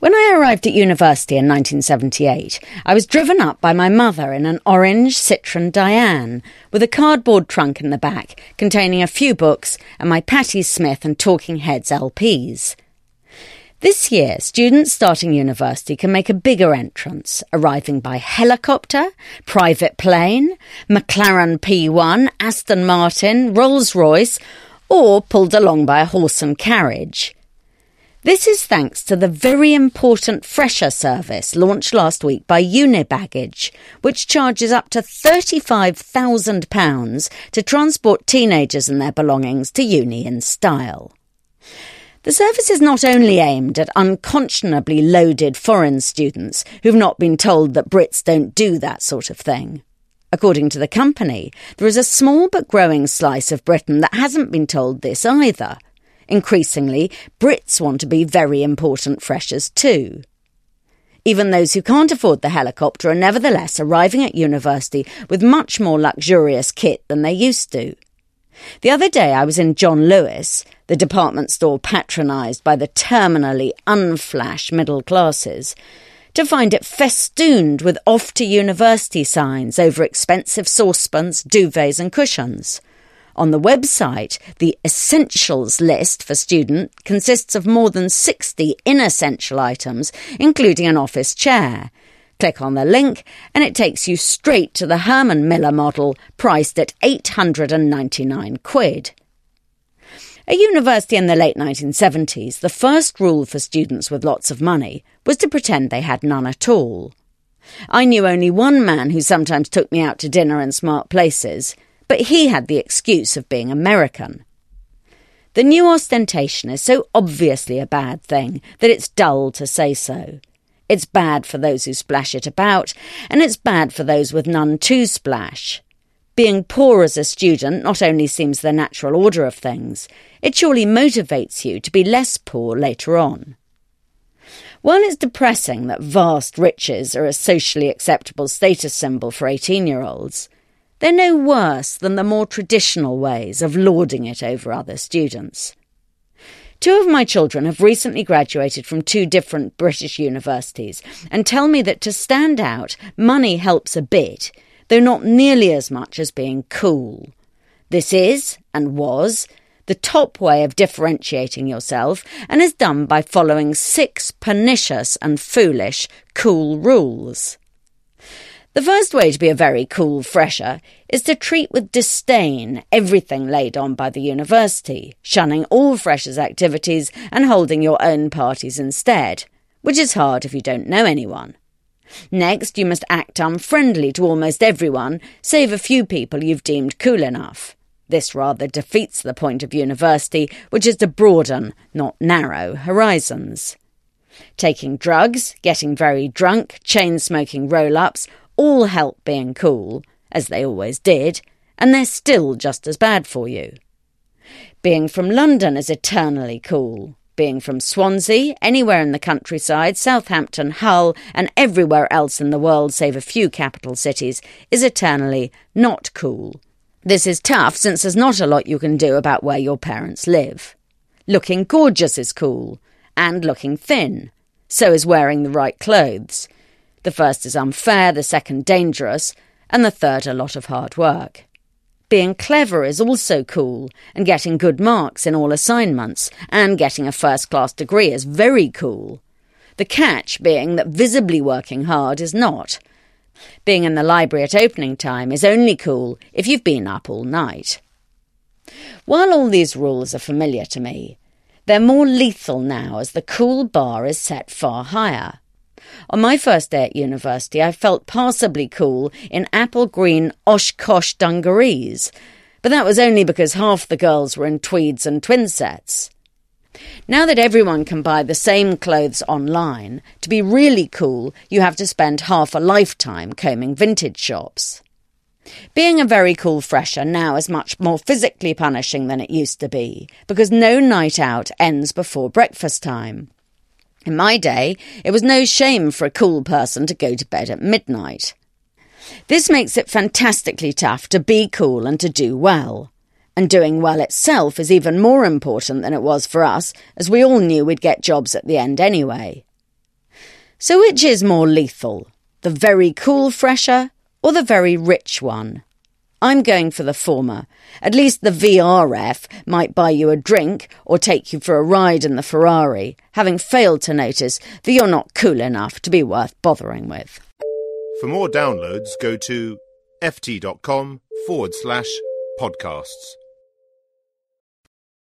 When I arrived at university in 1978, I was driven up by my mother in an orange Citroën Dyane with a cardboard trunk in the back containing a few books and my Patti Smith and Talking Heads LPs. This year, students starting university can make a bigger entrance, arriving by helicopter, private plane, McLaren P1, Aston Martin, Rolls Royce, or pulled along by a horse and carriage. This is thanks to the very important Fresher service launched last week by Unibaggage, which charges up to £35,000 to transport teenagers and their belongings to uni in style. The service is not only aimed at unconscionably loaded foreign students who've not been told that Brits don't do that sort of thing. According to the company, there is a small but growing slice of Britain that hasn't been told this either. Increasingly, Brits want to be very important freshers too. Even those who can't afford the helicopter are nevertheless arriving at university with much more luxurious kit than they used to. The other day I was in John Lewis, the department store patronised by the terminally unflash middle classes, to find it festooned with off to university signs over expensive saucepans, duvets, and cushions. On the website, the essentials list for student consists of more than 60 inessential items, including an office chair. Click on the link and it takes you straight to the Herman Miller model priced at 899 quid. At university in the late 1970s, the first rule for students with lots of money was to pretend they had none at all. I knew only one man who sometimes took me out to dinner in smart places, but he had the excuse of being American. The new ostentation is so obviously a bad thing that it's dull to say so. It's bad for those who splash it about, and it's bad for those with none to splash. Being poor as a student not only seems the natural order of things, it surely motivates you to be less poor later on. While it's depressing that vast riches are a socially acceptable status symbol for 18 year olds, they're no worse than the more traditional ways of lording it over other students. Two of my children have recently graduated from two different British universities and tell me that to stand out, money helps a bit, though not nearly as much as being cool. This is, and was, the top way of differentiating yourself and is done by following six pernicious and foolish cool rules. The first way to be a very cool fresher is to treat with disdain everything laid on by the university, shunning all freshers' activities and holding your own parties instead, which is hard if you don't know anyone. Next, you must act unfriendly to almost everyone, save a few people you've deemed cool enough. This rather defeats the point of university, which is to broaden, not narrow, horizons. Taking drugs, getting very drunk, chain smoking roll ups, all help being cool, as they always did, and they're still just as bad for you. Being from London is eternally cool. Being from Swansea, anywhere in the countryside, Southampton, Hull, and everywhere else in the world save a few capital cities is eternally not cool. This is tough since there's not a lot you can do about where your parents live. Looking gorgeous is cool, and looking thin. So is wearing the right clothes. The first is unfair, the second dangerous, and the third a lot of hard work. Being clever is also cool, and getting good marks in all assignments, and getting a first class degree is very cool. The catch being that visibly working hard is not. Being in the library at opening time is only cool if you've been up all night. While all these rules are familiar to me, they're more lethal now as the cool bar is set far higher. On my first day at university, I felt passably cool in apple green Oshkosh dungarees, but that was only because half the girls were in tweeds and twin sets. Now that everyone can buy the same clothes online, to be really cool, you have to spend half a lifetime combing vintage shops. Being a very cool fresher now is much more physically punishing than it used to be, because no night out ends before breakfast time. In my day, it was no shame for a cool person to go to bed at midnight. This makes it fantastically tough to be cool and to do well. And doing well itself is even more important than it was for us, as we all knew we'd get jobs at the end anyway. So, which is more lethal? The very cool fresher or the very rich one? I'm going for the former. At least the VRF might buy you a drink or take you for a ride in the Ferrari, having failed to notice that you're not cool enough to be worth bothering with. For more downloads, go to ft.com forward slash podcasts.